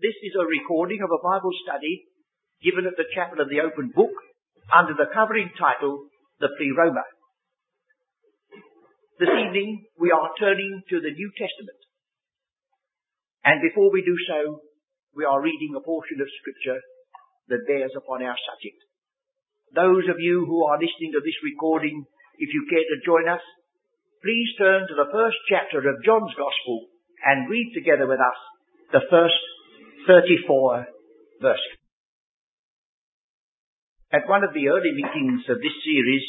This is a recording of a Bible study given at the Chapel of the Open Book under the covering title, The Pleroma. This evening we are turning to the New Testament. And before we do so, we are reading a portion of scripture that bears upon our subject. Those of you who are listening to this recording, if you care to join us, please turn to the first chapter of John's Gospel and read together with us the first 34 verse. At one of the early meetings of this series,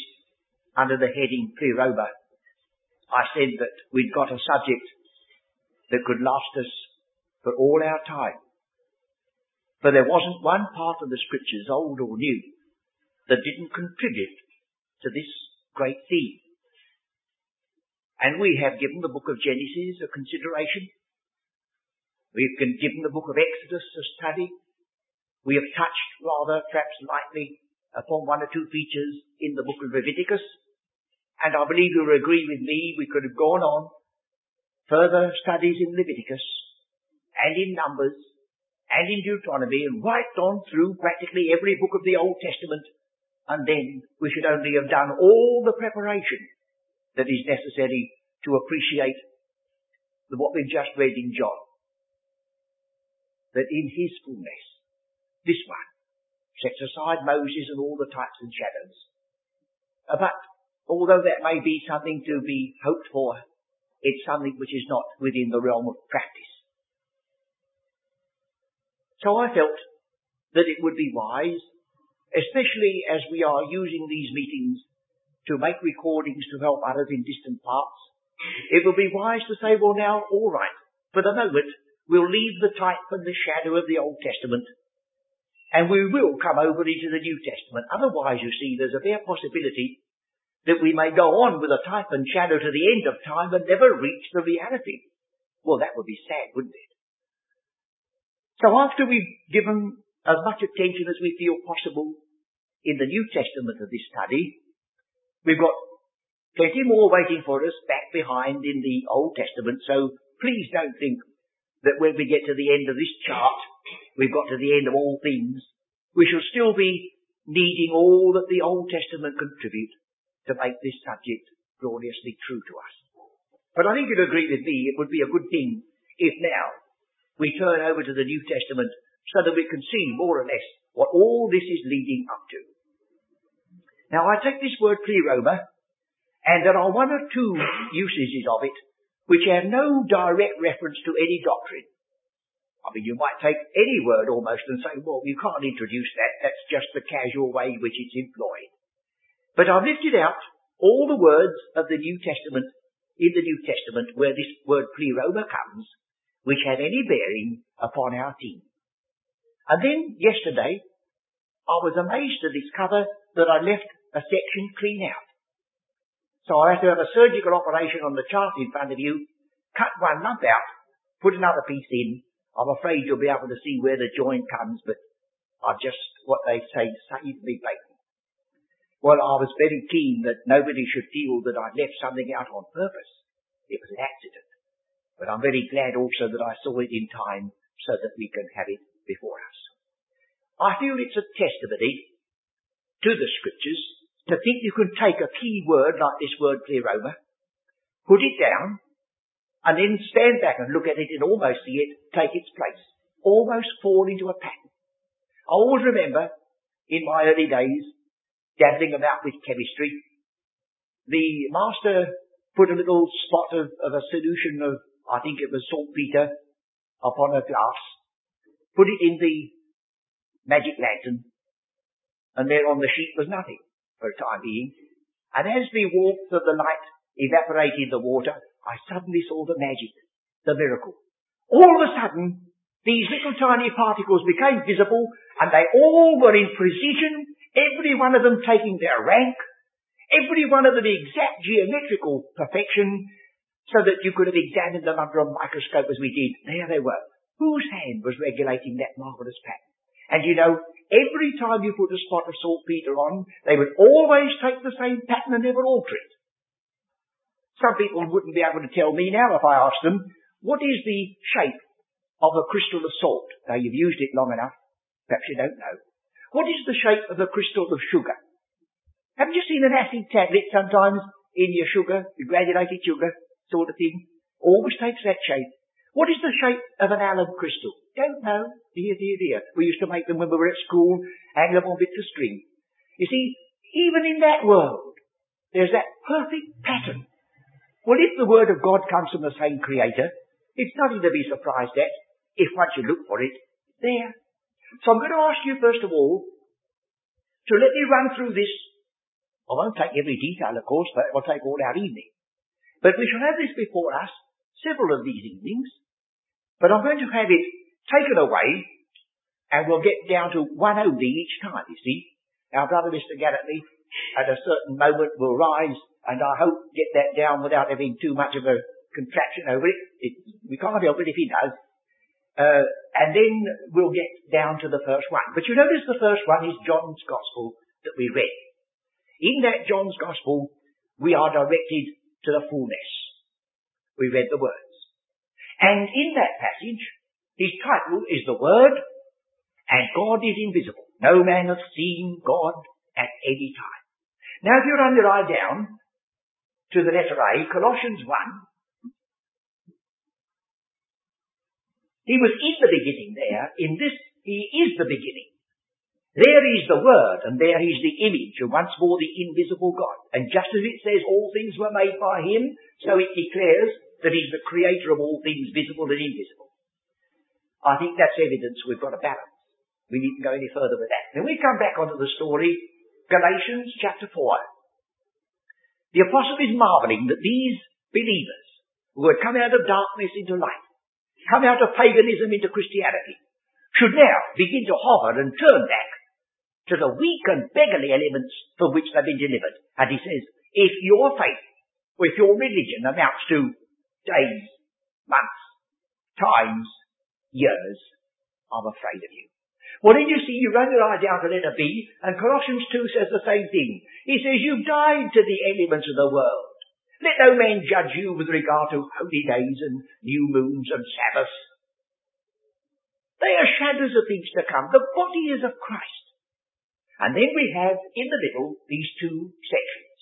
under the heading Pleroma, I said that we'd got a subject that could last us for all our time. For there wasn't one part of the scriptures, old or new, that didn't contribute to this great theme. And we have given the book of Genesis a consideration. We've been given the book of Exodus to study. We have touched rather, perhaps lightly, upon one or two features in the book of Leviticus. And I believe you'll agree with me, we could have gone on further studies in Leviticus and in Numbers and in Deuteronomy and right on through practically every book of the Old Testament. And then we should only have done all the preparation that is necessary to appreciate what we've just read in John that in his fullness, this one sets aside Moses and all the types and shadows. Uh, but although that may be something to be hoped for, it's something which is not within the realm of practice. So I felt that it would be wise, especially as we are using these meetings to make recordings to help others in distant parts, it would be wise to say, well now, alright, for the moment, We'll leave the type and the shadow of the Old Testament and we will come over into the New Testament. Otherwise, you see, there's a fair possibility that we may go on with a type and shadow to the end of time and never reach the reality. Well, that would be sad, wouldn't it? So after we've given as much attention as we feel possible in the New Testament of this study, we've got plenty more waiting for us back behind in the Old Testament, so please don't think that when we get to the end of this chart, we've got to the end of all things, we shall still be needing all that the Old Testament contribute to make this subject gloriously true to us. But I think you'd agree with me, it would be a good thing if now we turn over to the New Testament so that we can see more or less what all this is leading up to. Now I take this word pleroma, and there are one or two usages of it which have no direct reference to any doctrine. I mean, you might take any word almost and say, well, you can't introduce that. That's just the casual way in which it's employed. But I've lifted out all the words of the New Testament, in the New Testament, where this word pleroma comes, which had any bearing upon our team. And then yesterday, I was amazed to discover that I left a section clean out. So I have to have a surgical operation on the chart in front of you, cut one lump out, put another piece in. I'm afraid you'll be able to see where the joint comes, but I just, what they say, saved me bacon. Well, I was very keen that nobody should feel that I'd left something out on purpose. It was an accident. But I'm very glad also that I saw it in time so that we can have it before us. I feel it's a testimony to the scriptures to think you can take a key word like this word pleroma, put it down, and then stand back and look at it and almost see it take its place. Almost fall into a pattern. I always remember in my early days dabbling about with chemistry, the master put a little spot of, of a solution of, I think it was saltpeter, upon a glass, put it in the magic lantern, and there on the sheet was nothing for a time being. And as we walked through the light evaporated the water, I suddenly saw the magic, the miracle. All of a sudden, these little tiny particles became visible and they all were in precision, every one of them taking their rank, every one of them exact geometrical perfection, so that you could have examined them under a microscope as we did. There they were. Whose hand was regulating that marvelous pattern? And you know, every time you put a spot of saltpeter on, they would always take the same pattern and never alter it. Some people wouldn't be able to tell me now if I asked them, what is the shape of a crystal of salt? Now you've used it long enough. Perhaps you don't know. What is the shape of a crystal of sugar? Haven't you seen an acid tablet sometimes in your sugar, your granulated sugar sort of thing? Always takes that shape. What is the shape of an alum crystal? Don't know. Dear, dear, dear. We used to make them when we were at school, hang them on bits of string. You see, even in that world, there's that perfect pattern. Well, if the Word of God comes from the same Creator, it's nothing to be surprised at, if once you look for it, there. So I'm going to ask you, first of all, to let me run through this. I won't take every detail, of course, but it will take all our evening. But we shall have this before us, several of these evenings, but I'm going to have it taken away, and we'll get down to one only each time, you see. Our brother Mr. Garrettley, at a certain moment, will rise, and I hope get that down without having too much of a contraction over it. it we can't help it if he does. Uh, and then we'll get down to the first one. But you notice the first one is John's Gospel that we read. In that John's Gospel, we are directed to the fullness. We read the words. And in that passage, his title is the Word, and God is invisible. No man hath seen God at any time. Now if you run your eye down to the letter A, Colossians 1, he was in the beginning there. In this, he is the beginning. There is the Word, and there is the image, and once more the invisible God. And just as it says all things were made by him, so it declares that he's the creator of all things visible and invisible. I think that's evidence we've got a balance. We needn't go any further with that. Then we come back onto the story, Galatians chapter 4. The apostle is marveling that these believers who had come out of darkness into light, come out of paganism into Christianity, should now begin to hover and turn back to the weak and beggarly elements from which they've been delivered. And he says, if your faith, or if your religion amounts to days, months, times, years, I'm afraid of you. Well, then you see, you run your eye down to letter B, and Colossians 2 says the same thing. He says, you've died to the elements of the world. Let no man judge you with regard to holy days and new moons and Sabbaths. They are shadows of things to come. The body is of Christ. And then we have, in the middle, these two sections.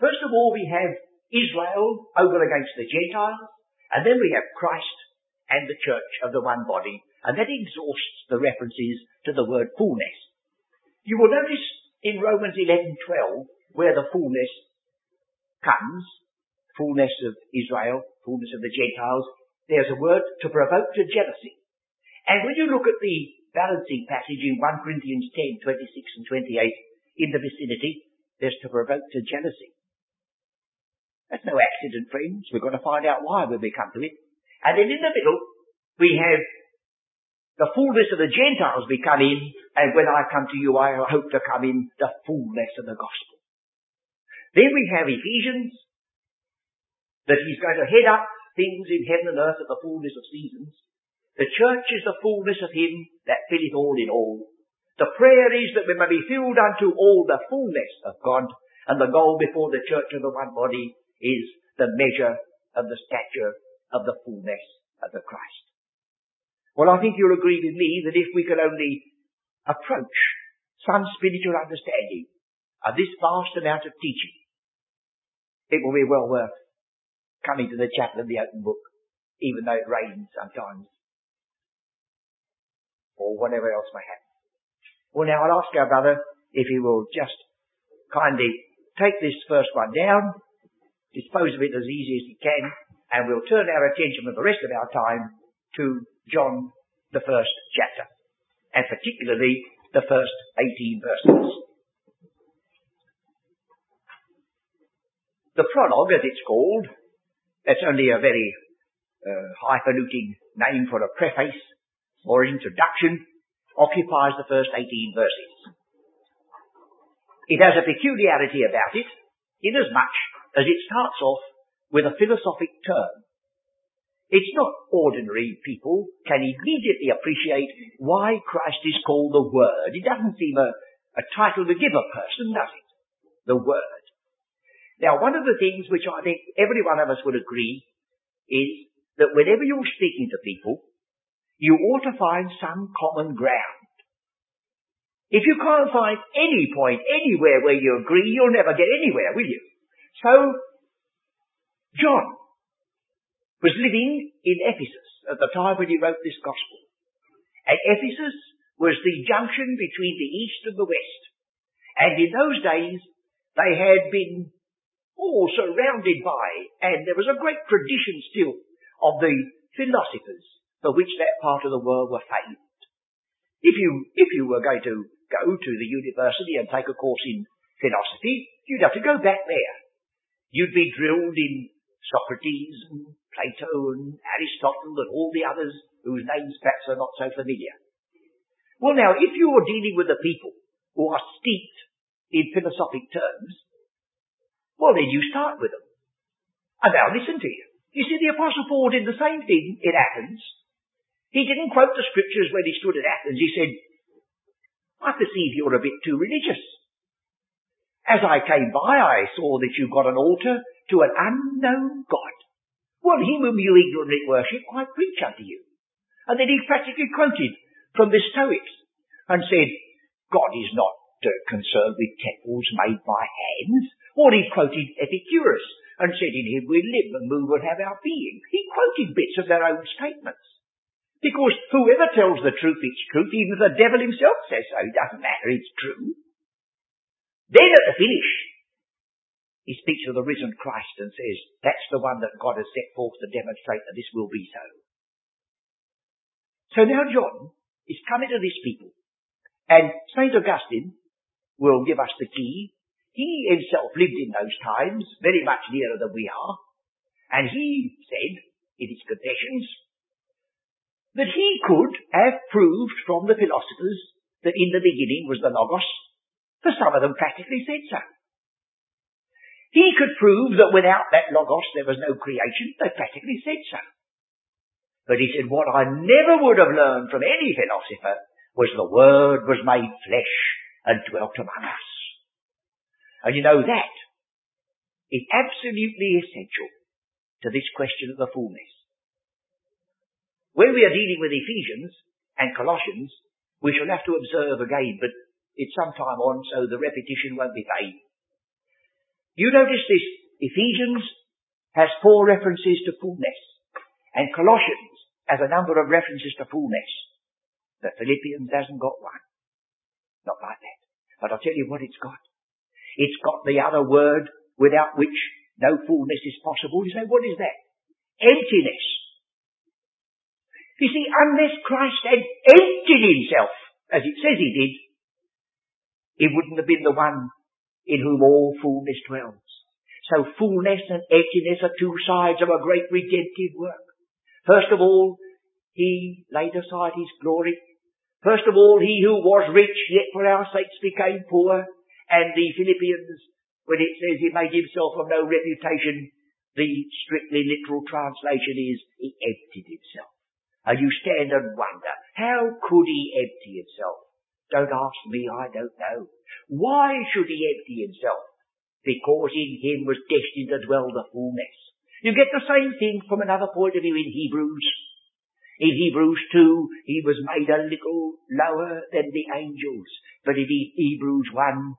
First of all, we have Israel over against the Gentiles, and then we have Christ and the church of the one body, and that exhausts the references to the word fullness. You will notice in Romans 11:12 where the fullness comes, fullness of Israel, fullness of the Gentiles, there's a word to provoke to jealousy. And when you look at the balancing passage in 1 Corinthians 10, 26 and 28 in the vicinity, there's to provoke to jealousy. That's no accident, friends. We've got to find out why when we come to it. And then in the middle, we have the fullness of the Gentiles be come in, and when I come to you, I hope to come in the fullness of the gospel. Then we have Ephesians, that he's going to head up things in heaven and earth at the fullness of seasons. The church is the fullness of him that filleth all in all. The prayer is that we may be filled unto all the fullness of God, and the goal before the church of the one body is the measure of the stature of the fullness of the Christ. Well, I think you'll agree with me that if we could only approach some spiritual understanding of this vast amount of teaching, it will be well worth coming to the chapel of the open book, even though it rains sometimes, or whatever else may happen. Well, now I'll ask our brother if he will just kindly take this first one down dispose of it as easy as he can, and we'll turn our attention for the rest of our time to John, the first chapter, and particularly the first 18 verses. The prologue, as it's called, that's only a very uh, highfalutin name for a preface or introduction, occupies the first 18 verses. It has a peculiarity about it, inasmuch as it starts off with a philosophic term. It's not ordinary people can immediately appreciate why Christ is called the Word. It doesn't seem a, a title to give a person, does it? The Word. Now, one of the things which I think every one of us would agree is that whenever you're speaking to people, you ought to find some common ground. If you can't find any point anywhere where you agree, you'll never get anywhere, will you? So, John was living in Ephesus at the time when he wrote this gospel. And Ephesus was the junction between the east and the west. And in those days, they had been all surrounded by, and there was a great tradition still of the philosophers for which that part of the world were famed. If you, if you were going to go to the university and take a course in philosophy, you'd have to go back there. You'd be drilled in Socrates and Plato and Aristotle and all the others whose names perhaps are not so familiar. Well now, if you're dealing with the people who are steeped in philosophic terms, well then you start with them. And they'll listen to you. You see, the Apostle Paul did the same thing in Athens. He didn't quote the scriptures when he stood at Athens. He said, I perceive you're a bit too religious. As I came by, I saw that you got an altar to an unknown God. Well, him whom you ignorantly worship, I preach unto you. And then he practically quoted from the Stoics and said, God is not uh, concerned with temples made by hands. Or he quoted Epicurus and said, in him we live and move and have our being. He quoted bits of their own statements. Because whoever tells the truth, it's truth. Even the devil himself says so. It doesn't matter, it's true. Then at the finish, he speaks of the risen Christ and says, that's the one that God has set forth to demonstrate that this will be so. So now John is coming to these people. And St. Augustine will give us the key. He himself lived in those times, very much nearer than we are. And he said, in his confessions, that he could have proved from the philosophers that in the beginning was the Logos, for some of them practically said so. He could prove that without that Logos there was no creation, they practically said so. But he said, what I never would have learned from any philosopher was the Word was made flesh and dwelt among us. And you know that is absolutely essential to this question of the fullness. When we are dealing with Ephesians and Colossians, we shall have to observe again, but it's some time on, so the repetition won't be vain. You notice this, Ephesians has four references to fullness, and Colossians has a number of references to fullness. But Philippians hasn't got one. Not like that. But I'll tell you what it's got. It's got the other word without which no fullness is possible. You say, what is that? Emptiness. You see, unless Christ had emptied himself, as it says he did, he wouldn't have been the one in whom all fullness dwells. So fullness and emptiness are two sides of a great redemptive work. First of all, he laid aside his glory. First of all, he who was rich, yet for our sakes became poor. And the Philippians, when it says he made himself of no reputation, the strictly literal translation is he emptied himself. And you stand and wonder, how could he empty himself? Don't ask me, I don't know. Why should he empty himself? Because in him was destined to dwell the fullness you get the same thing from another point of view in Hebrews. In Hebrews 2, he was made a little lower than the angels. But in Hebrews 1,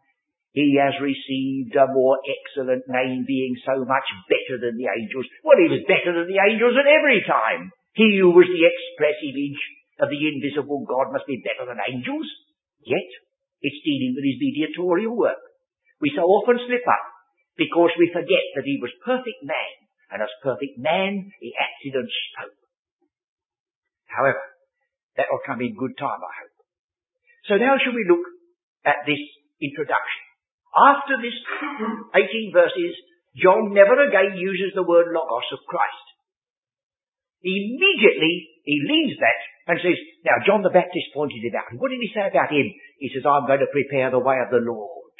he has received a more excellent name being so much better than the angels. Well, he was better than the angels at every time. He who was the express image of the invisible God must be better than angels. Yet, it's dealing with his mediatorial work. We so often slip up because we forget that he was perfect man and as perfect man, he acted and spoke. However, that will come in good time, I hope. So now shall we look at this introduction. After this 18 verses, John never again uses the word logos of Christ. Immediately, he leaves that and says, now John the Baptist pointed it out. What did he say about him? He says, I'm going to prepare the way of the Lord.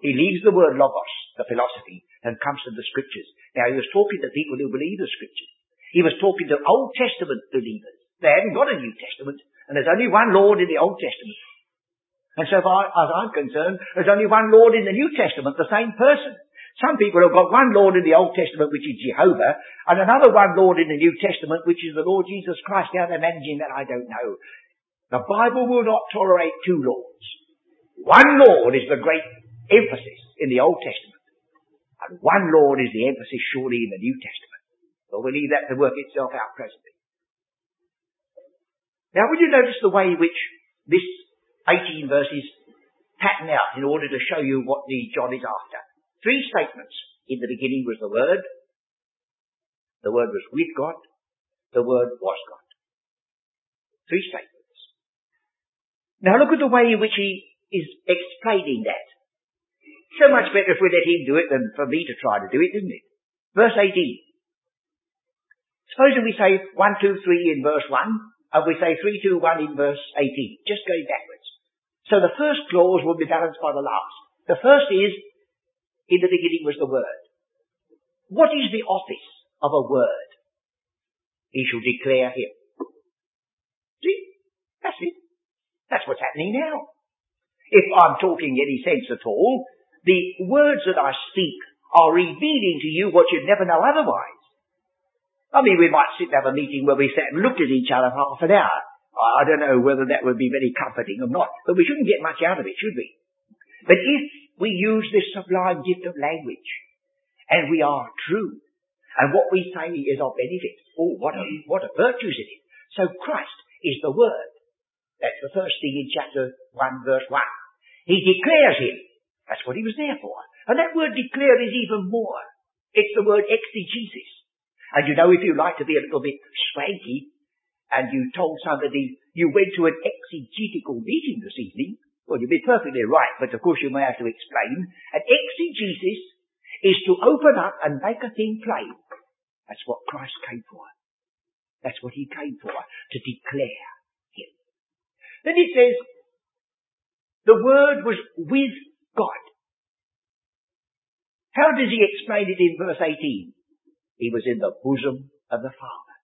He leaves the word logos, the philosophy, and comes to the scriptures. Now he was talking to people who believe the scriptures. He was talking to Old Testament believers. They hadn't got a New Testament, and there's only one Lord in the Old Testament. And so far as I'm concerned, there's only one Lord in the New Testament, the same person. Some people have got one Lord in the Old Testament, which is Jehovah, and another one Lord in the New Testament, which is the Lord Jesus Christ. How they're managing that, I don't know. The Bible will not tolerate two Lords. One Lord is the great emphasis in the Old Testament. And one Lord is the emphasis surely in the New Testament. But we'll leave that to work itself out presently. Now would you notice the way in which this 18 verses pattern out in order to show you what the John is after? Three statements. In the beginning was the Word. The Word was with God. The Word was God. Three statements. Now look at the way in which he is explaining that. So much better if we let him do it than for me to try to do it, isn't it? Verse 18. Supposing we say 1, 2, 3 in verse 1, and we say 3, 2, 1 in verse 18, just going backwards. So the first clause will be balanced by the last. The first is, in the beginning was the Word. What is the office of a Word? He shall declare Him. See? That's it. That's what's happening now. If I'm talking any sense at all, the words that I speak are revealing to you what you'd never know otherwise. I mean, we might sit and have a meeting where we sat and looked at each other for half an hour. I don't know whether that would be very comforting or not, but we shouldn't get much out of it, should we? But if we use this sublime gift of language and we are true and what we say is of benefit, oh, what a, what a virtues in it. So Christ is the Word. That's the first thing in chapter 1 verse 1. He declares Him. That's what He was there for. And that word declare is even more. It's the word exegesis. And you know, if you like to be a little bit swanky, and you told somebody you went to an exegetical meeting this evening, well, you'd be perfectly right, but of course you may have to explain. An exegesis is to open up and make a thing plain. That's what Christ came for. That's what he came for, to declare him. Then it says, the word was with God. How does he explain it in verse 18? He was in the bosom of the Father.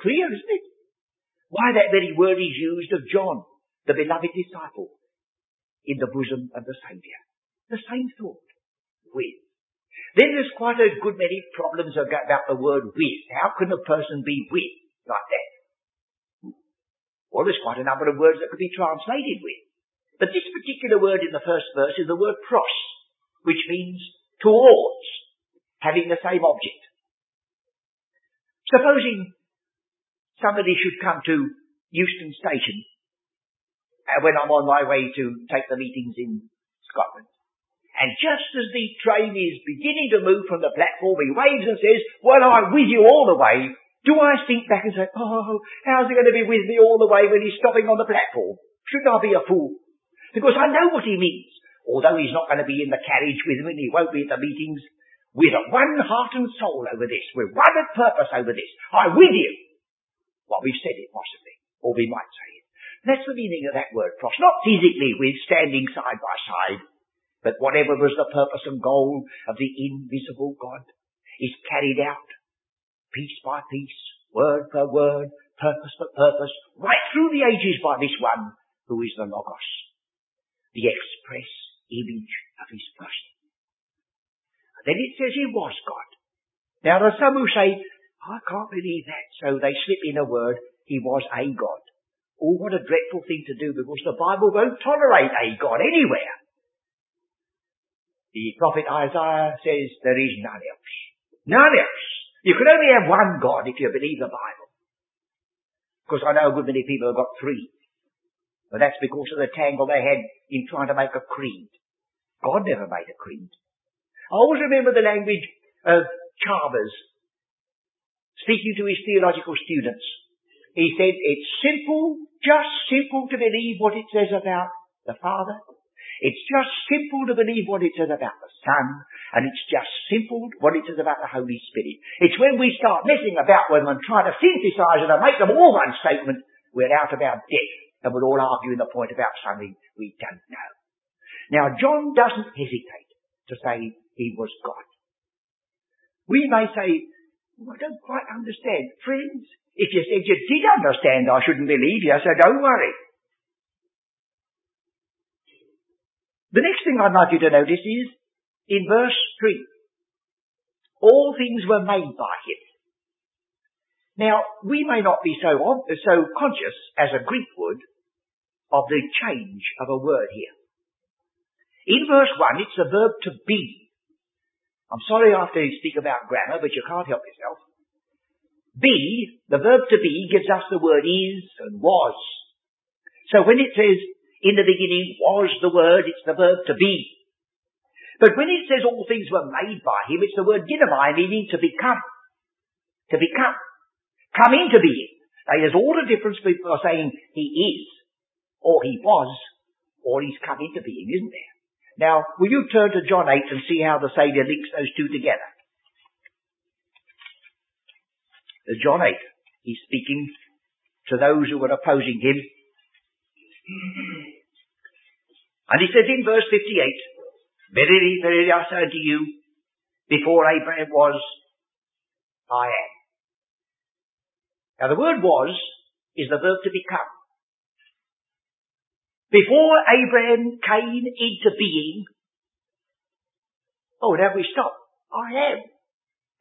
Clear, isn't it? Why that very word is used of John, the beloved disciple in the bosom of the Saviour. The same thought. With. Then there's quite a good many problems about the word with. How can a person be with like that? Well, there's quite a number of words that could be translated with. But this particular word in the first verse is the word pros, which means towards, having the same object. Supposing somebody should come to Euston Station when I'm on my way to take the meetings in Scotland. And just as the train is beginning to move from the platform, he waves and says, well, I'm with you all the way. Do I think back and say, oh, how's he going to be with me all the way when he's stopping on the platform? Shouldn't I be a fool? Because I know what he means. Although he's not going to be in the carriage with me and he won't be at the meetings, we're one heart and soul over this. We're one at purpose over this. I'm with you. Well, we've said it possibly, or we might say. That's the meaning of that word pros. Not physically with standing side by side, but whatever was the purpose and goal of the invisible God is carried out piece by piece, word per word, purpose for purpose, right through the ages by this one who is the Logos, the express image of his person. Then it says he was God. Now there are some who say, I can't believe that, so they slip in a word, he was a God. Oh, what a dreadful thing to do because the Bible won't tolerate a God anywhere. The prophet Isaiah says there is none else. None else. You can only have one God if you believe the Bible. Because I know a good many people have got three. But that's because of the tangle they had in trying to make a creed. God never made a creed. I always remember the language of Chalmers speaking to his theological students. He said, it's simple, just simple to believe what it says about the Father. It's just simple to believe what it says about the Son. And it's just simple what it says about the Holy Spirit. It's when we start messing about with them and trying to synthesize it and make them all one statement, we're out of our depth and we're all arguing the point about something we don't know. Now, John doesn't hesitate to say he was God. We may say, well, I don't quite understand. Friends, if you said you did understand, I shouldn't believe you, so don't worry. The next thing I'd like you to notice is, in verse 3, all things were made by him. Now, we may not be so, so conscious as a Greek would of the change of a word here. In verse 1, it's the verb to be. I'm sorry I have to speak about grammar, but you can't help yourself. Be, the verb to be, gives us the word is and was. So when it says, in the beginning was the word, it's the verb to be. But when it says all things were made by him, it's the word ginomai, meaning to become. To become. Come into being. Now there's all the difference are saying he is, or he was, or he's come into being, isn't there? Now, will you turn to John 8 and see how the Saviour links those two together? John 8. He's speaking to those who were opposing him. And he says in verse 58, Verily, verily I say unto you, before Abraham was, I am. Now the word was is the verb to become. Before Abraham came into being, oh, now we stop. I am.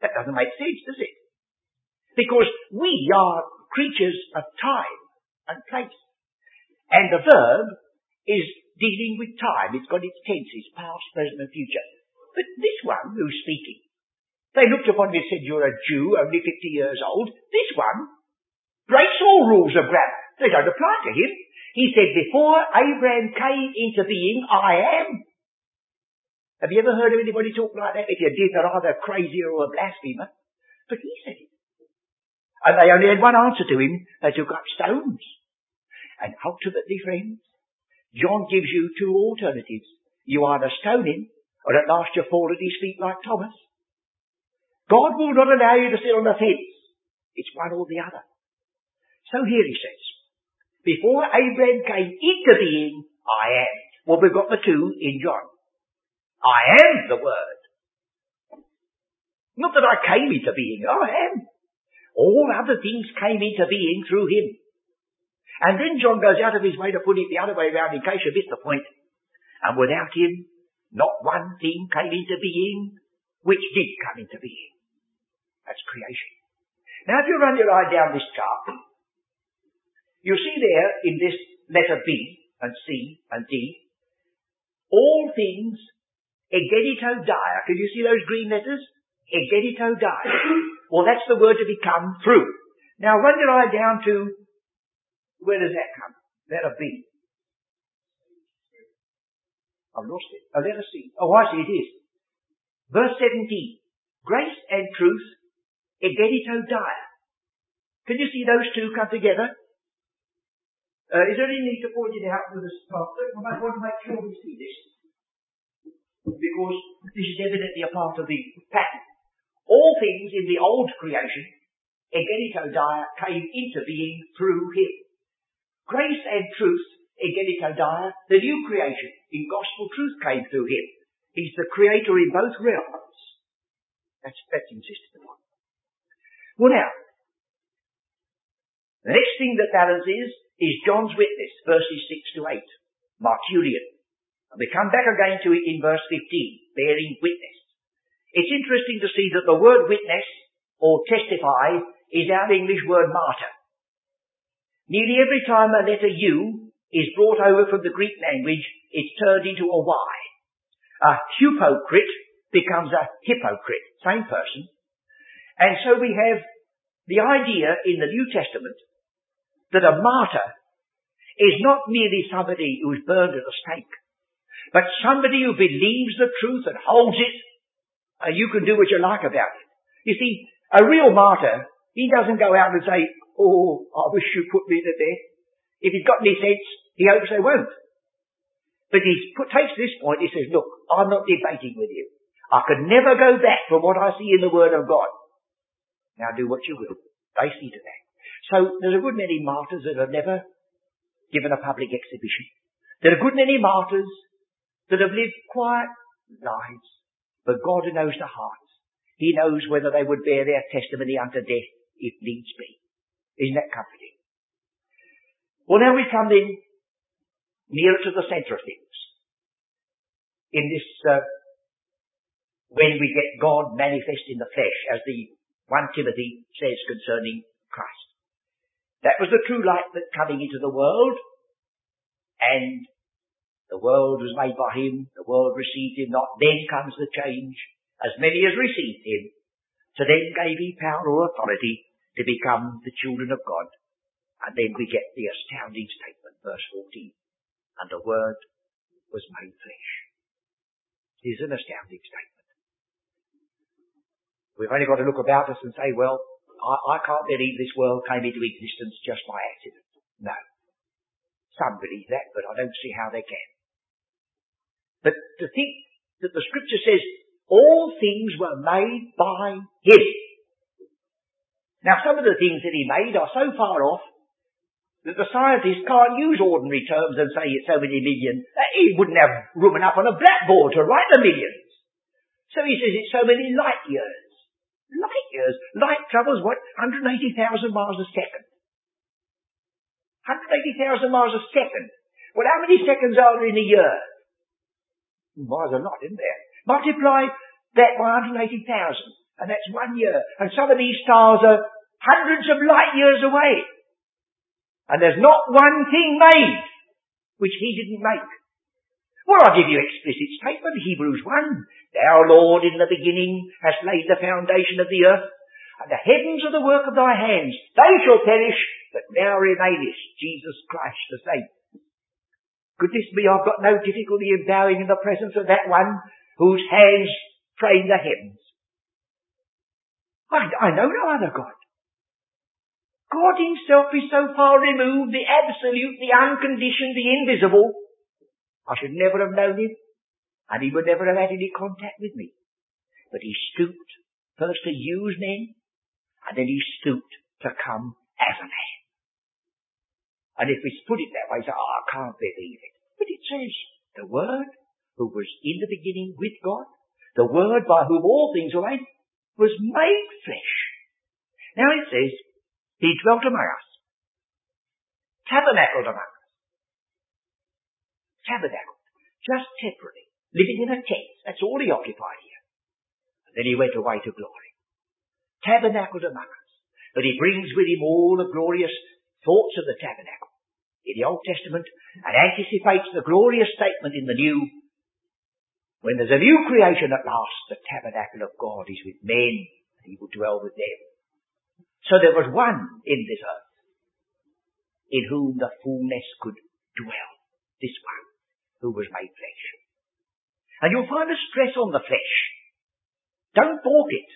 That doesn't make sense, does it? Because we are creatures of time and place. And the verb is dealing with time. It's got its tenses, past, present and future. But this one who's speaking, they looked upon him and said, you're a Jew, only 50 years old. This one breaks all rules of grammar. They don't apply to him. He said, before Abraham came into being, I am. Have you ever heard of anybody talk like that? If you did, they're either crazy or a blasphemer. But he said it. And they only had one answer to him. They took up stones. And ultimately, friends, John gives you two alternatives. You either stone him, or at last you fall at his feet like Thomas. God will not allow you to sit on the fence. It's one or the other. So here he says, before Abraham came into being, I am. Well, we've got the two in John. I am the Word. Not that I came into being, I am. All other things came into being through him. And then John goes out of his way to put it the other way around in case you missed the point. And without him, not one thing came into being which did come into being. That's creation. Now if you run your eye down this chart, you see there in this letter B and C and D, all things egenito dia. Can you see those green letters? Egenito dia. Well, that's the word to become through. Now run your eye down to, where does that come? Letter B. I've lost it. Oh, letter C. Oh, I see it is. Verse 17. Grace and truth, egenito dia. Can you see those two come together? Uh, is there any need to point it out with a pastor? I might want to make sure we see this. Because this is evidently a part of the pattern. All things in the old creation, egenito dia, came into being through him. Grace and truth, egenito dia, the new creation in gospel truth came through him. He's the creator in both realms. That's, that's insisted upon. Well now, the next thing that balances is John's witness, verses 6 to 8. Martyrion. And we come back again to it in verse 15, bearing witness. It's interesting to see that the word witness or testify is our English word martyr. Nearly every time a letter U is brought over from the Greek language, it's turned into a Y. A hypocrite becomes a hypocrite, same person. And so we have the idea in the New Testament that a martyr is not merely somebody who's burned at a stake, but somebody who believes the truth and holds it and you can do what you like about it. You see, a real martyr, he doesn't go out and say, oh, I wish you put me to death. If he's got any sense, he hopes they won't. But he takes this point, he says, look, I'm not debating with you. I could never go back from what I see in the Word of God. Now do what you will. They see to that. So there's a good many martyrs that have never given a public exhibition. There are a good many martyrs that have lived quiet lives but God knows the hearts. He knows whether they would bear their testimony unto death if needs be. Isn't that comforting? Well, now we come in nearer to the centre of things. In this uh, when we get God manifest in the flesh, as the 1 Timothy says concerning Christ. That was the true light that coming into the world, and the world was made by him, the world received him not. Then comes the change. As many as received him, to them gave he power or authority to become the children of God. And then we get the astounding statement, verse 14. And the Word was made flesh. It is an astounding statement. We've only got to look about us and say, well, I, I can't believe this world came into existence just by accident. No. Some believe that, but I don't see how they can. But to think that the scripture says all things were made by Him. Now some of the things that He made are so far off that the scientists can't use ordinary terms and say it's so many million. He wouldn't have room enough on a blackboard to write the millions. So he says it's so many light years. Light years. Light travels what? 180,000 miles a second. 180,000 miles a second. Well, how many seconds are there in a year? There's a lot, isn't there? Multiply that by 180,000, and that's one year. And some of these stars are hundreds of light years away. And there's not one thing made which he didn't make. Well, I'll give you explicit statement, Hebrews 1. Thou, Lord, in the beginning hast laid the foundation of the earth, and the heavens are the work of thy hands. They shall perish, but thou remainest, Jesus Christ the same. Goodness me, I've got no difficulty in bowing in the presence of that one whose hands frame the heavens. I, I know no other God. God himself is so far removed, the absolute, the unconditioned, the invisible, I should never have known him, and he would never have had any contact with me. But he stooped first to use men, and then he stooped to come as a man. And if we put it that way, say, oh, I can't believe it. But it says, the Word, who was in the beginning with God, the Word by whom all things were made, was made flesh. Now it says, He dwelt among us, tabernacled among us tabernacle, just temporarily, living in a tent. That's all he occupied here. And then he went away to glory. Tabernacled among us. But he brings with him all the glorious thoughts of the tabernacle in the Old Testament and anticipates the glorious statement in the New. When there's a new creation at last, the tabernacle of God is with men and he will dwell with them. So there was one in this earth in whom the fullness could dwell. This one who was made flesh. And you'll find a stress on the flesh. Don't balk it.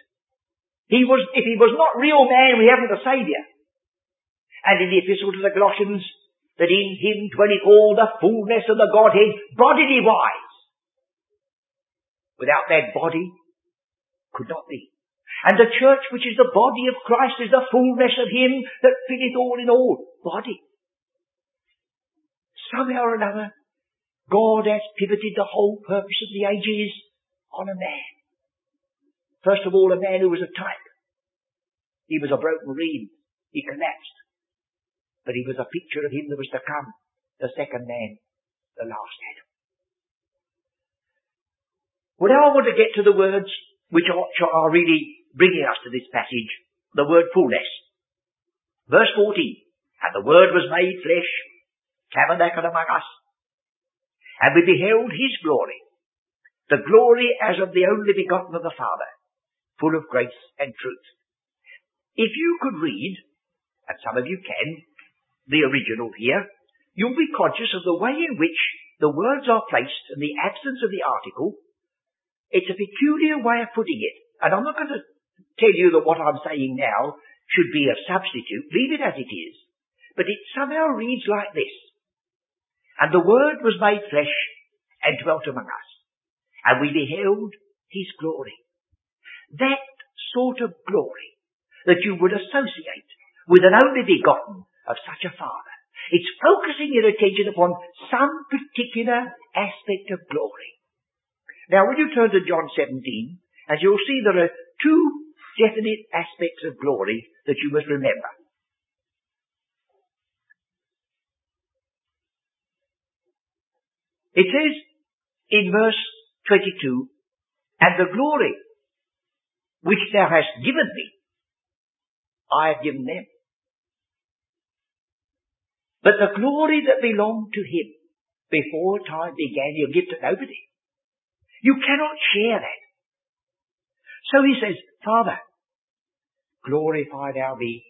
He was, if he was not real man, we haven't a saviour. And in the epistle to the Colossians, that in him dwelleth all the fullness of the Godhead bodily wise. Without that body, could not be. And the church, which is the body of Christ, is the fullness of him that filleth all in all. Body. Somehow or another, God has pivoted the whole purpose of the ages on a man. First of all, a man who was a type. He was a broken reed. He collapsed. But he was a picture of him that was to come. The second man, the last Adam. Well, now I want to get to the words which are really bringing us to this passage. The word fullness. Verse 14. And the word was made flesh, tabernacled among us, and we beheld his glory, the glory as of the only begotten of the Father, full of grace and truth. If you could read, and some of you can, the original here, you'll be conscious of the way in which the words are placed and the absence of the article. It's a peculiar way of putting it. And I'm not going to tell you that what I'm saying now should be a substitute. Leave it as it is. But it somehow reads like this. And the Word was made flesh and dwelt among us. And we beheld His glory. That sort of glory that you would associate with an only begotten of such a Father. It's focusing your attention upon some particular aspect of glory. Now when you turn to John 17, as you'll see there are two definite aspects of glory that you must remember. It says in verse 22, And the glory which thou hast given me, I have given them. But the glory that belonged to him before time began, you give to nobody. You cannot share that. So he says, Father, glorify thou me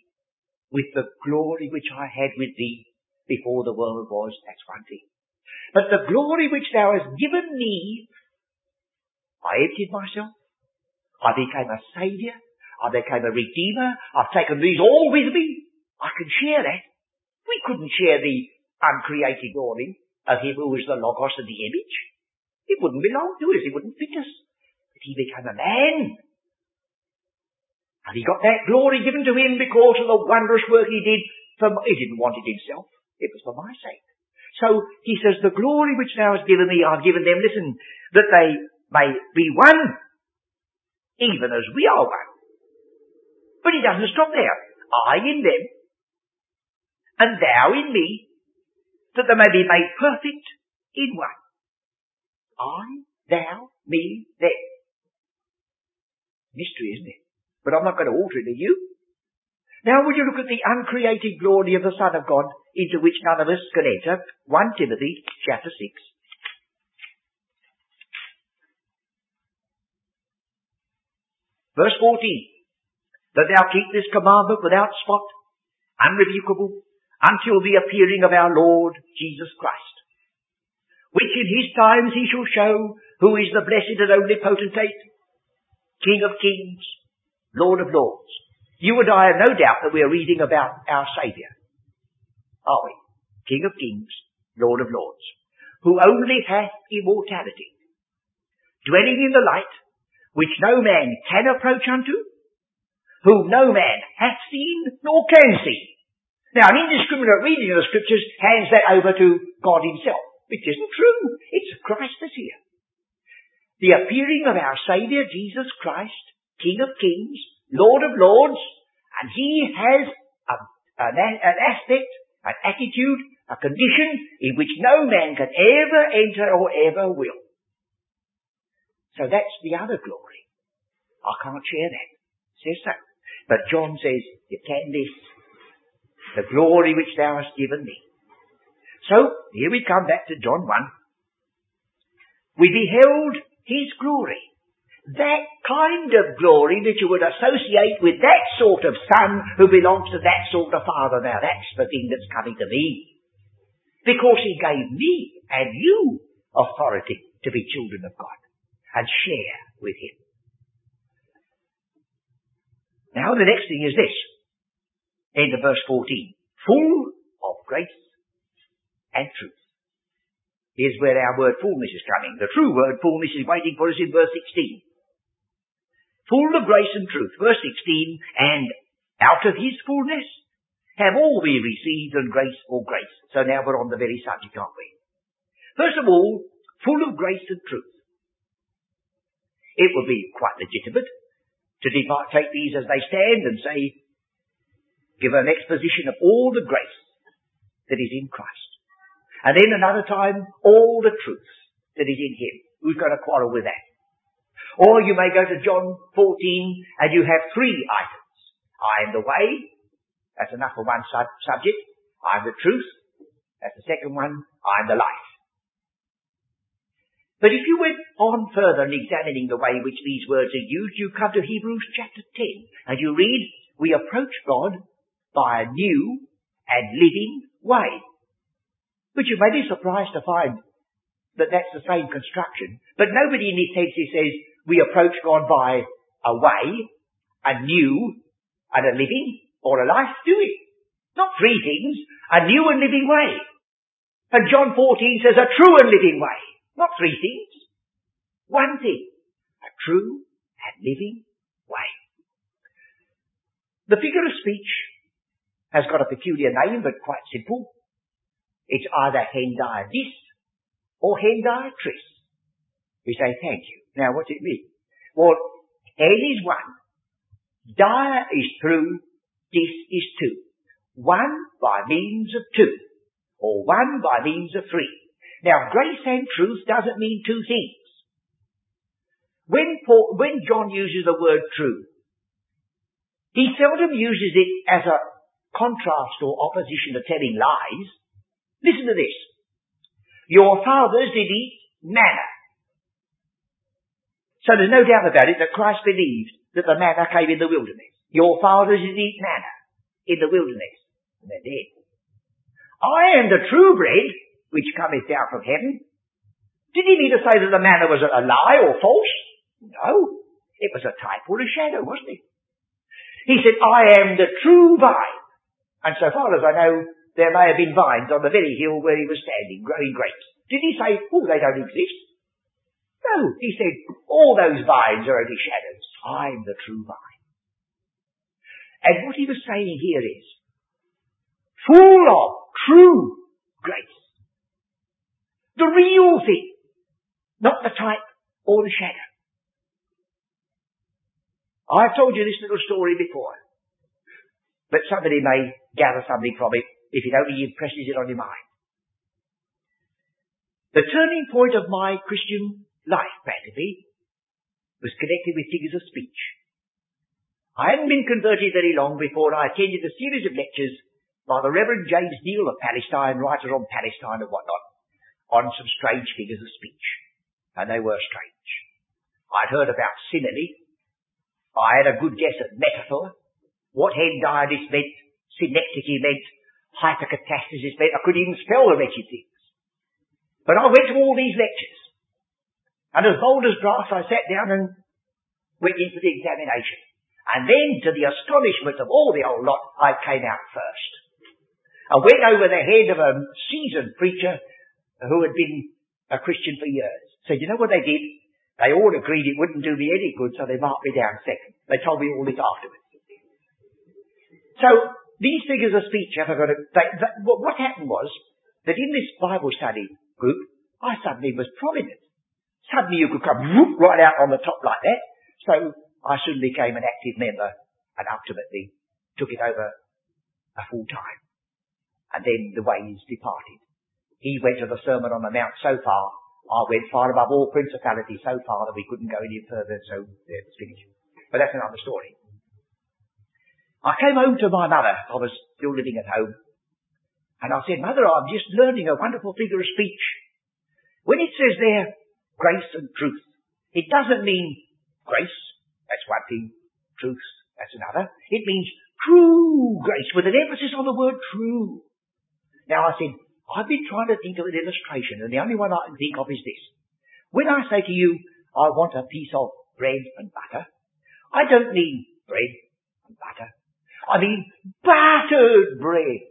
with the glory which I had with thee before the world was. That's one thing. But the glory which thou hast given me, I emptied myself. I became a saviour. I became a redeemer. I've taken these all with me. I can share that. We couldn't share the uncreated glory of him who was the Logos and the image. It wouldn't belong to us. It wouldn't fit us. But he became a man. And he got that glory given to him because of the wondrous work he did. For, he didn't want it himself. It was for my sake. So he says, the glory which thou hast given me, I've given them, listen, that they may be one, even as we are one. But he doesn't stop there. I in them, and thou in me, that they may be made perfect in one. I, thou, me, them. Mystery, isn't it? But I'm not going to alter it, are you? Now would you look at the uncreated glory of the Son of God into which none of us can enter? 1 Timothy chapter 6. Verse 14. That thou keep this commandment without spot, unrebukable, until the appearing of our Lord Jesus Christ, which in his times he shall show who is the blessed and only potentate, King of kings, Lord of Lords. You and I have no doubt that we are reading about our Saviour. Are we? King of Kings, Lord of Lords. Who only hath immortality. Dwelling in the light, which no man can approach unto, whom no man hath seen nor can see. Now an indiscriminate reading of the scriptures hands that over to God himself, which isn't true. It's Christ that's here. The appearing of our Saviour Jesus Christ King of Kings, Lord of Lords, and He has a, an, an aspect, an attitude, a condition in which no man can ever enter or ever will. So that's the other glory. I can't share that. It says so. But John says, you can this. The glory which thou hast given me. So, here we come back to John 1. We beheld his glory that kind of glory that you would associate with that sort of son who belongs to that sort of father. Now that's the thing that's coming to me. Because he gave me and you authority to be children of God and share with him. Now the next thing is this. End of verse 14. Full of grace and truth. Here's where our word fullness is coming. The true word fullness is waiting for us in verse 16 full of grace and truth. Verse 16, and out of his fullness have all we received and grace for grace. So now we're on the very subject, aren't we? First of all, full of grace and truth. It would be quite legitimate to take these as they stand and say, give an exposition of all the grace that is in Christ. And then another time, all the truth that is in Him. Who's going to quarrel with that? Or you may go to John 14 and you have three items. I am the way. That's enough for one sub- subject. I am the truth. That's the second one. I am the life. But if you went on further in examining the way in which these words are used, you come to Hebrews chapter 10 and you read, we approach God by a new and living way. But you may be surprised to find that that's the same construction. But nobody in this text says, we approach God by a way, a new, and a living, or a life, do we? Not three things, a new and living way. And John 14 says a true and living way. Not three things. One thing. A true and living way. The figure of speech has got a peculiar name, but quite simple. It's either hendiadys or hendiatris. We say thank you. Now what's it mean? Well, Hen is one. Dia is through. This is two. One by means of two. Or one by means of three. Now grace and truth doesn't mean two things. when Paul, when John uses the word true, he seldom uses it as a contrast or opposition to telling lies. Listen to this. Your fathers did eat manna. So there's no doubt about it that Christ believed that the manna came in the wilderness. Your fathers did eat manna in the wilderness. And they're dead. I am the true bread which cometh down from heaven. Did he mean to say that the manna was a lie or false? No. It was a type or a shadow, wasn't it? He said, I am the true vine. And so far as I know, there may have been vines on the very hill where he was standing, growing grapes. Did he say, oh, they don't exist? No. He said, all those vines are only shadows. I'm the true vine. And what he was saying here is, full of true grace. The real thing. Not the type or the shadow. I've told you this little story before. But somebody may gather something from it if it only impresses it on your mind. The turning point of my Christian life, practically, was connected with figures of speech. I hadn't been converted very long before I attended a series of lectures by the Reverend James Neil of Palestine, writer on Palestine and whatnot, on some strange figures of speech. And they were strange. I'd heard about simile, I had a good guess at metaphor. What hendiadys meant, synecdoche meant, hypocatastasis meant. I couldn't even spell the wretched things. But I went to all these lectures. And as bold as brass, I sat down and went into the examination. And then, to the astonishment of all the old lot, I came out first. I went over the head of a seasoned preacher who had been a Christian for years. So you know what they did? They all agreed it wouldn't do me any good, so they marked me down second. They told me all this afterwards. So, these figures of speech have got to, they, what happened was, that in this Bible study group, I suddenly was prominent. Suddenly you could come whoop, right out on the top like that. So, I soon became an active member and ultimately took it over a full time. And then the ways departed. He went to the Sermon on the Mount so far I went far above all principality so far that we couldn't go any further, so it was finished. But that's another story. I came home to my mother. I was still living at home. And I said, Mother, I'm just learning a wonderful figure of speech. When it says there, grace and truth, it doesn't mean grace, that's one thing, truth, that's another. It means true grace, with an emphasis on the word true. Now I said, I've been trying to think of an illustration, and the only one I can think of is this. When I say to you, I want a piece of bread and butter, I don't mean bread and butter. I mean battered bread.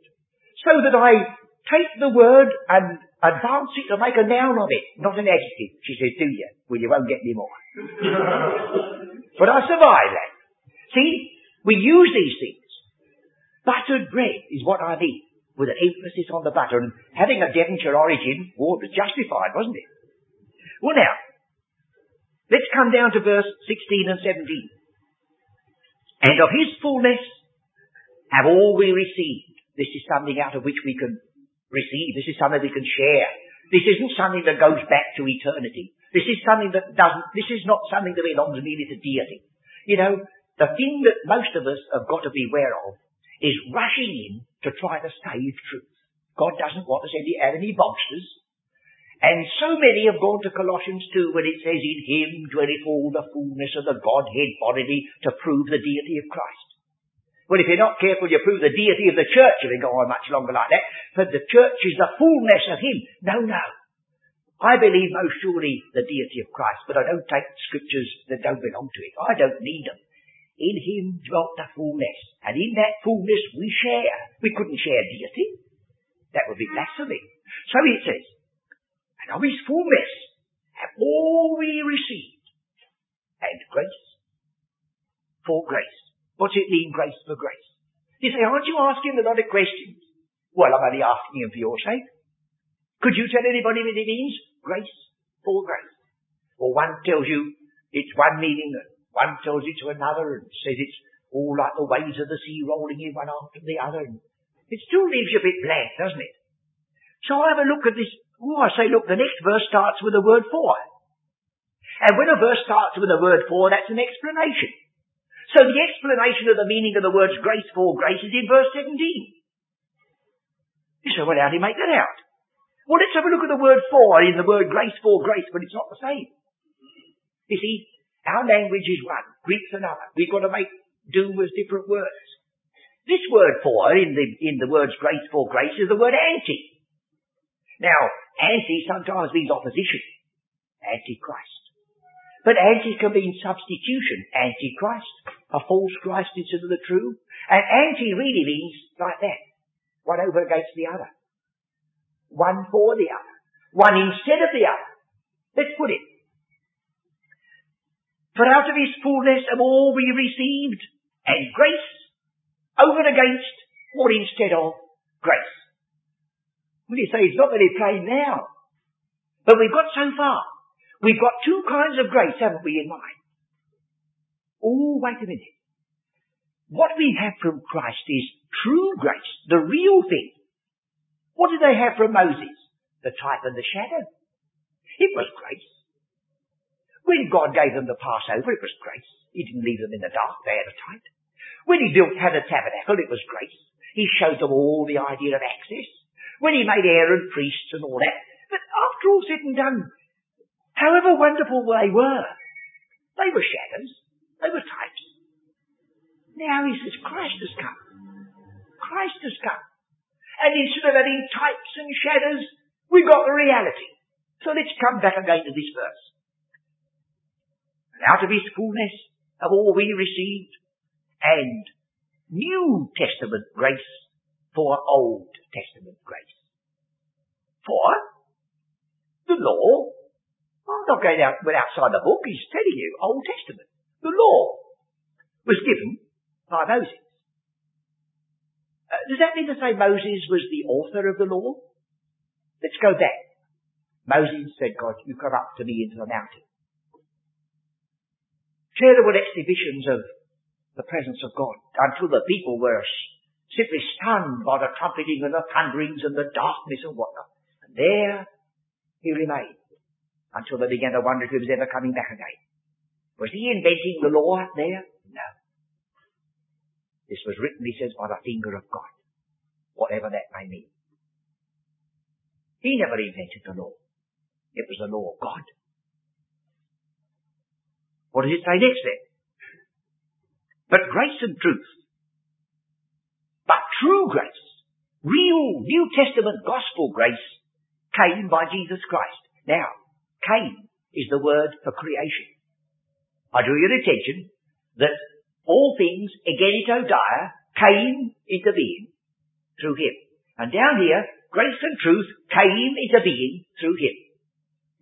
So that I take the word and advance it to make a noun of it, not an adjective. She says, do you? Well, you won't get any more. but I survive that. See, we use these things. Buttered bread is what I mean with an emphasis on the butter and having a Devonshire origin, well, it was justified, wasn't it? Well now, let's come down to verse 16 and 17. And of his fullness have all we received. This is something out of which we can receive. This is something we can share. This isn't something that goes back to eternity. This is something that doesn't, this is not something that belongs merely to deity. You know, the thing that most of us have got to be aware of is rushing in to try to save truth. God doesn't want us any, have any bolsters. And so many have gone to Colossians 2 when it says, In him dwelleth all the fullness of the Godhead bodily to prove the deity of Christ. Well, if you're not careful, you prove the deity of the church if you go on much longer like that. But the church is the fullness of him. No, no. I believe most surely the deity of Christ, but I don't take scriptures that don't belong to it. I don't need them. In him dwelt the fullness. And in that fullness we share. We couldn't share deity. That would be blasphemy. So He says, and of his fullness have all we received. And grace for grace. What's it mean, grace for grace? You say, aren't you asking a lot of questions? Well, I'm only asking them for your sake. Could you tell anybody what it means? Grace for grace. Or one tells you it's one meaning and one tells it to another and says it's all like the waves of the sea rolling in one after the other. And it still leaves you a bit blank, doesn't it? So I have a look at this. Oh, I say, look, the next verse starts with the word for. And when a verse starts with the word for, that's an explanation. So the explanation of the meaning of the words grace for grace is in verse 17. You say, well, how do you make that out? Well, let's have a look at the word for in the word grace for grace, but it's not the same. You see, our language is one, Greek's another. We've got to make do with different words. This word for in the, in the words grace for grace is the word anti. Now, anti sometimes means opposition. Antichrist. But anti can mean substitution. Antichrist. A false Christ instead of the true. And anti really means like that. One over against the other. One for the other. One instead of the other. Let's put it. For out of his fullness have all we received, and grace over against or instead of grace. Well, you say it's not very plain now. But we've got so far. We've got two kinds of grace, haven't we, in mind? Oh, wait a minute. What we have from Christ is true grace, the real thing. What did they have from Moses? The type and the shadow. It was grace. When God gave them the Passover, it was grace. He didn't leave them in the dark, they had a type. When he built, had a tabernacle, it was grace. He showed them all the idea of access. When he made Aaron priests and all that. But after all said and done, However wonderful they were, they were shadows. They were types. Now he says Christ has come. Christ has come. And instead of having types and shadows, we've got the reality. So let's come back again to this verse. And out of his fullness of all we received, and New Testament grace for Old Testament grace. For the law I'm not going out outside the book. He's telling you Old Testament. The law was given by Moses. Uh, does that mean to say Moses was the author of the law? Let's go back. Moses said, God, you come up to me into the mountain. Terrible exhibitions of the presence of God until the people were simply stunned by the trumpeting and the thunderings and the darkness and whatnot. And there he remained until they began to wonder if he was ever coming back again. Was he inventing the law there? No. This was written, he says, by the finger of God. Whatever that may mean. He never invented the law. It was the law of God. What does it say next then? But grace and truth. But true grace, real New Testament gospel grace came by Jesus Christ. Now, Cain is the word for creation. I draw your attention that all things, egenito dia, came into being through him. And down here, grace and truth came into being through him.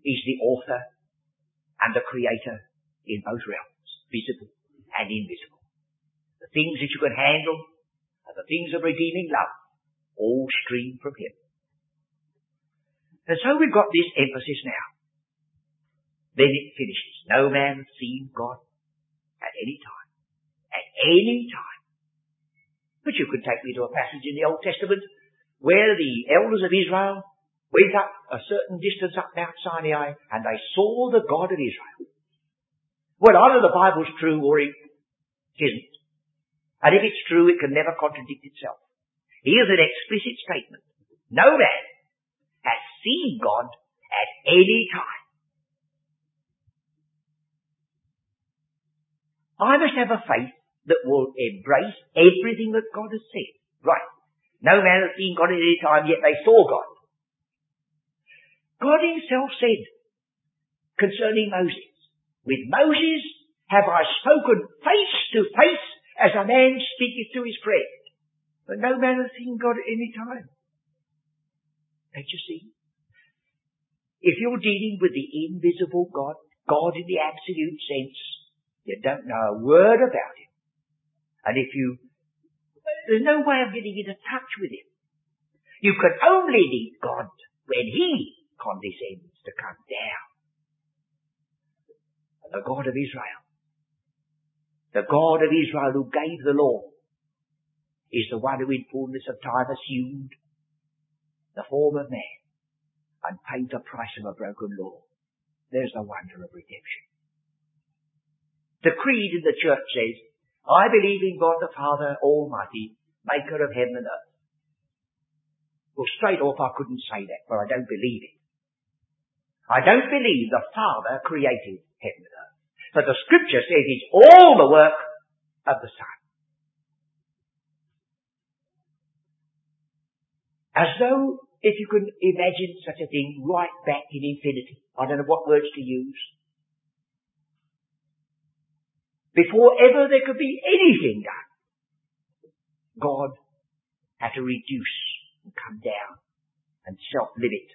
He's the author and the creator in both realms, visible and invisible. The things that you can handle and the things of redeeming love all stream from him. And so we've got this emphasis now. Then it finishes. No man has seen God at any time. At any time. But you could take me to a passage in the Old Testament where the elders of Israel went up a certain distance up Mount Sinai and they saw the God of Israel. Well, either the Bible's true or it isn't. And if it's true, it can never contradict itself. Here's an explicit statement. No man has seen God at any time. I must have a faith that will embrace everything that God has said. Right. No man has seen God at any time, yet they saw God. God himself said concerning Moses, with Moses have I spoken face to face as a man speaketh to his friend. But no man has seen God at any time. Don't you see? If you're dealing with the invisible God, God in the absolute sense, you don't know a word about him. And if you, there's no way of getting into touch with him. You can only meet God when he condescends to come down. The God of Israel, the God of Israel who gave the law, is the one who in fullness of time assumed the form of man and paid the price of a broken law. There's the wonder of redemption. The creed in the church says, I believe in God the Father Almighty, maker of heaven and earth. Well, straight off I couldn't say that, but I don't believe it. I don't believe the Father created heaven and earth. But the scripture says it's all the work of the Son. As though if you can imagine such a thing right back in infinity. I don't know what words to use. Before ever there could be anything done, God had to reduce and come down and self-limit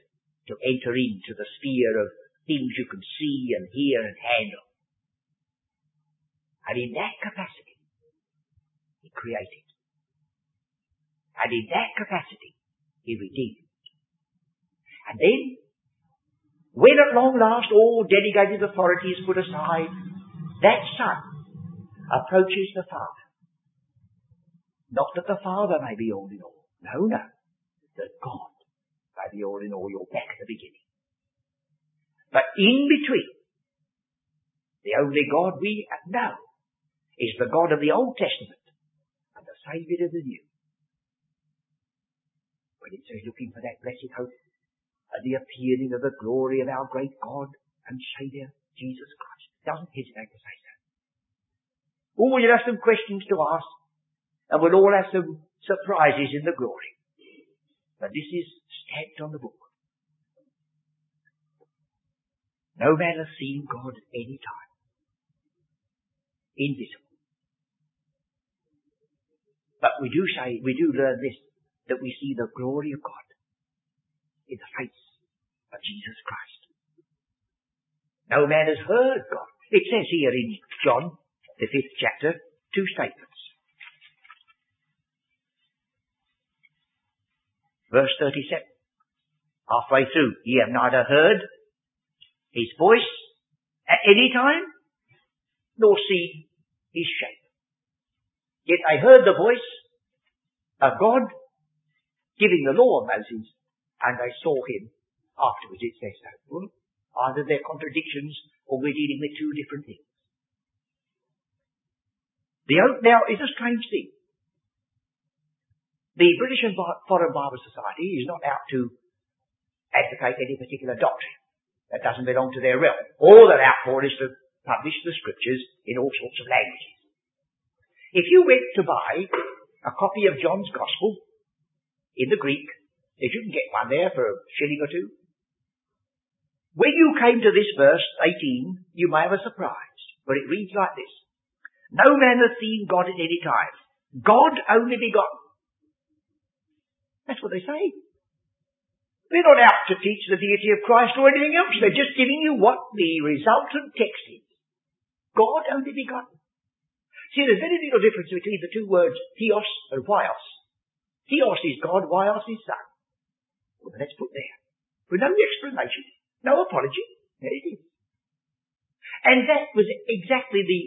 to enter into the sphere of things you can see and hear and handle. And in that capacity, He created. And in that capacity, He redeemed. And then, when at long last all delegated authorities put aside, that Son approaches the Father. Not that the Father may be all in all. No, no. That God may be all in all. You're back at the beginning. But in between, the only God we know is the God of the Old Testament and the Saviour of the New. When it says looking for that blessed hope, at the appearing of the glory of our great God and Saviour, Jesus Christ. Doesn't hesitate to say so. Oh, you'll have some questions to ask, and we'll all have some surprises in the glory. But this is stamped on the book. No man has seen God at any time. Invisible. But we do say, we do learn this, that we see the glory of God in the face of Jesus Christ. No man has heard God. It says here in John, the fifth chapter, two statements. Verse 37. Halfway through, ye have neither heard his voice at any time, nor seen his shape. Yet I heard the voice of God giving the law of Moses, and I saw him Afterwards it says so. Well, hmm, either they're contradictions or we're dealing with two different things. The, now, it's a strange thing. The British and Foreign Bible Society is not out to advocate any particular doctrine. That doesn't belong to their realm. All they're out for is to publish the scriptures in all sorts of languages. If you went to buy a copy of John's Gospel in the Greek, if you can get one there for a shilling or two, when you came to this verse 18, you may have a surprise, but it reads like this. No man has seen God at any time. God only begotten. That's what they say. They're not out to teach the deity of Christ or anything else. They're just giving you what the resultant text is. God only begotten. See, there's very little difference between the two words theos and huios. Theos is God, huios is Son. Well, let's put there. With no explanation. No apology. There it is. And that was exactly the,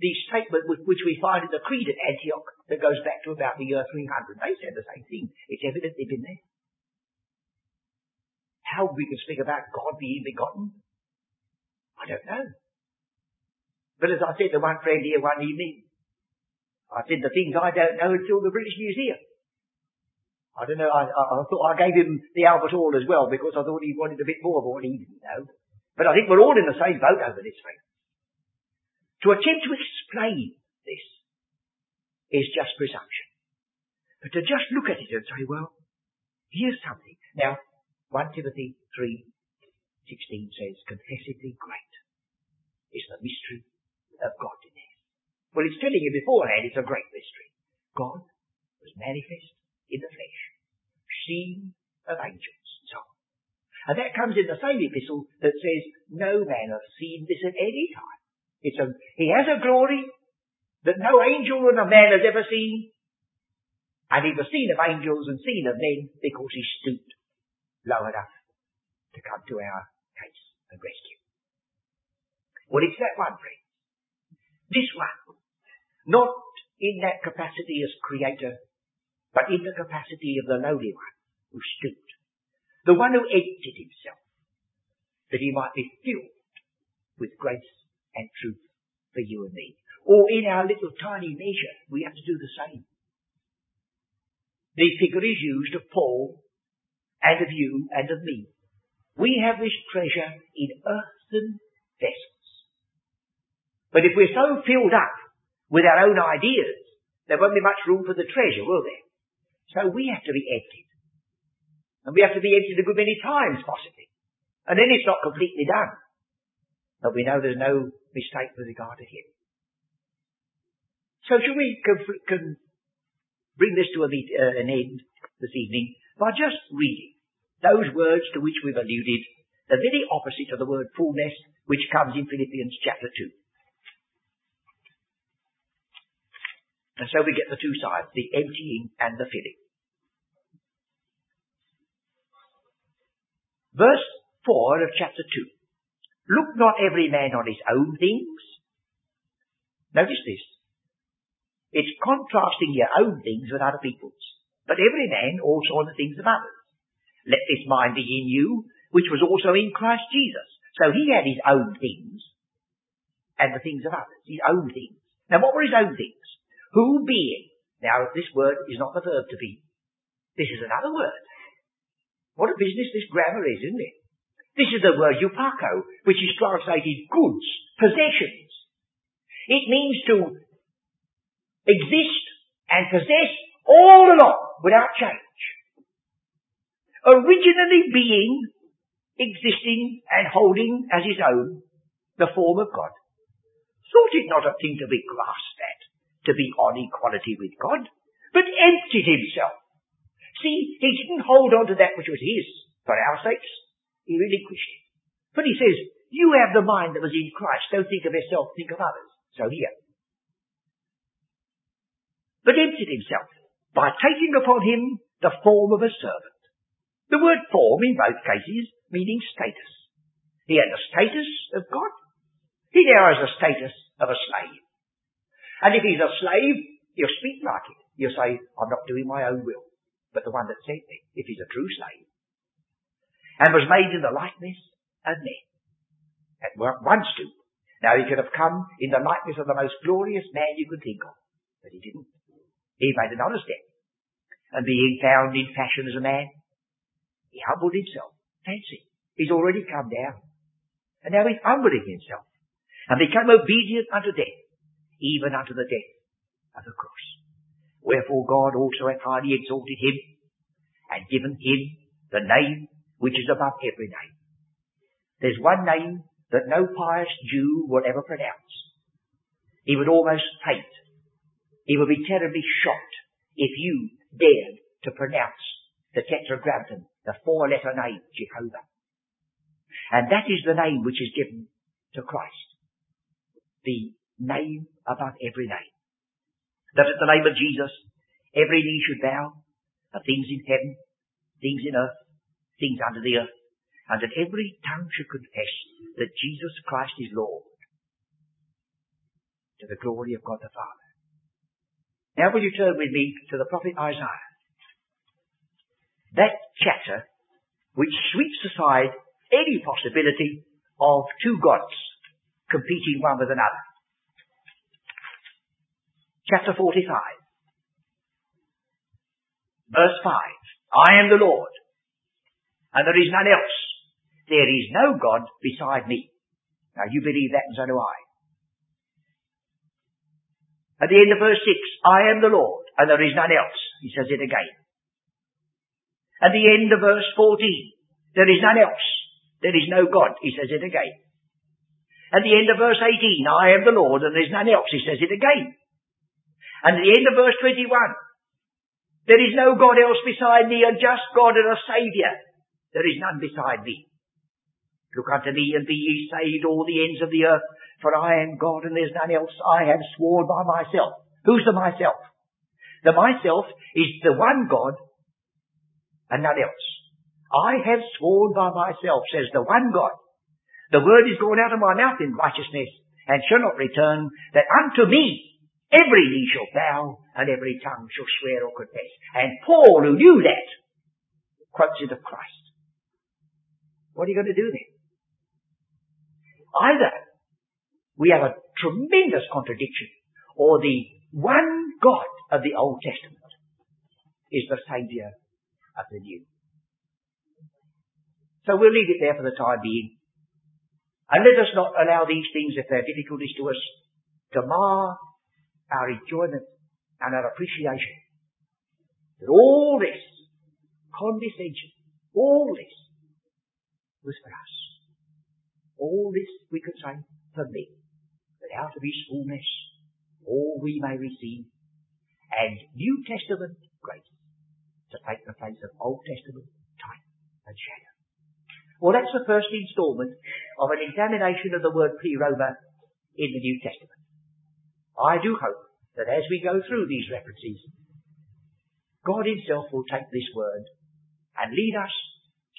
the statement which we find in the creed at Antioch that goes back to about the year 300. They said the same thing. It's evidently been there. How we can speak about God being begotten, I don't know. But as I said to one friend here one evening, I said the things I don't know until the British Museum. I don't know, I, I, I, thought I gave him the Albert Hall as well because I thought he wanted a bit more of what he didn't know. But I think we're all in the same boat over this thing. To attempt to explain this is just presumption. But to just look at it and say, well, here's something. Now, 1 Timothy 3:16 says, confessedly great is the mystery of godliness. Well, it's telling you beforehand it's a great mystery. God was manifest in the flesh, seen of angels, and so on. And that comes in the same epistle that says, no man has seen this at any time. It's a, he has a glory that no angel and a man has ever seen. And he was seen of angels and seen of men because he stooped low enough to come to our case and rescue. Well, it's that one, friend. This one. Not in that capacity as creator, but in the capacity of the lowly one who stooped, the one who emptied himself, that he might be filled with grace and truth for you and me. Or in our little tiny measure, we have to do the same. The figure is used of Paul and of you and of me. We have this treasure in earthen vessels. But if we're so filled up with our own ideas, there won't be much room for the treasure, will there? So we have to be emptied. And we have to be emptied a good many times, possibly. And then it's not completely done. But we know there's no mistake with regard to him. So shall we can, bring this to uh, an end this evening by just reading those words to which we've alluded, the very opposite of the word fullness, which comes in Philippians chapter 2. And so we get the two sides, the emptying and the filling. Verse 4 of chapter 2. Look not every man on his own things. Notice this. It's contrasting your own things with other people's, but every man also on the things of others. Let this mind be in you, which was also in Christ Jesus. So he had his own things and the things of others, his own things. Now what were his own things? Who being, now this word is not the verb to be. This is another word. What a business this grammar is, isn't it? This is the word huparcho, which is translated goods, possessions. It means to exist and possess all along without change. Originally being, existing and holding as his own the form of God. Thought it not a thing to be grasped at to be on equality with God, but emptied himself. See, he didn't hold on to that which was his for our sakes. He relinquished it. But he says, you have the mind that was in Christ. Don't think of yourself, think of others. So here. But emptied himself by taking upon him the form of a servant. The word form in both cases meaning status. He had the status of God. He now has the status of a slave. And if he's a slave, he'll speak like it. He'll say, I'm not doing my own will, but the one that sent me, if he's a true slave. And was made in the likeness of men. At one stoop. Now he could have come in the likeness of the most glorious man you could think of, but he didn't. He made another step. And being found in fashion as a man, he humbled himself. Fancy. He's already come down. And now he's humbling himself and become obedient unto death, even unto the death of the cross. Wherefore God also hath highly exalted him and given him the name which is above every name. There's one name that no pious Jew will ever pronounce. He would almost faint. He would be terribly shocked if you dared to pronounce the tetragrammaton, the four-letter name, Jehovah. And that is the name which is given to Christ. The name above every name. That at the name of Jesus, every knee should bow, of things in heaven, things in earth, things under the earth, and that every tongue should confess that Jesus Christ is Lord, to the glory of God the Father. Now will you turn with me to the prophet Isaiah? That chapter which sweeps aside any possibility of two gods competing one with another chapter 45. Verse 5. I am the Lord, and there is none else. There is no God beside me. Now you believe that and so do I. At the end of verse 6, I am the Lord, and there is none else. He says it again. At the end of verse 14, there is none else. There is no God. He says it again. At the end of verse 18, I am the Lord, and there is none else. He says it again. And at the end of verse 21, there is no God else beside me, a just God and a Saviour. There is none beside me. Look unto me and be ye saved, all the ends of the earth, for I am God and there's none else. I have sworn by myself. Who's the myself? The myself is the one God and none else. I have sworn by myself, says the one God. The word is gone out of my mouth in righteousness and shall not return, that unto me Every knee shall bow and every tongue shall swear or confess. And Paul, who knew that, quotes it of Christ. What are you going to do then? Either we have a tremendous contradiction, or the one God of the Old Testament is the Saviour of the New. So we'll leave it there for the time being. And let us not allow these things, if they're difficulties to us, to mar our enjoyment and our appreciation. That all this condescension, all this was for us. All this, we could say, for me. That out of his fullness, all we may receive. And New Testament grace to take the place of Old Testament type and shadow. Well, that's the first instalment of an examination of the word pleroma in the New Testament. I do hope that as we go through these references, God himself will take this word and lead us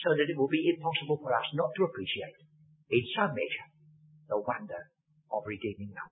so that it will be impossible for us not to appreciate, in some measure, the wonder of redeeming love.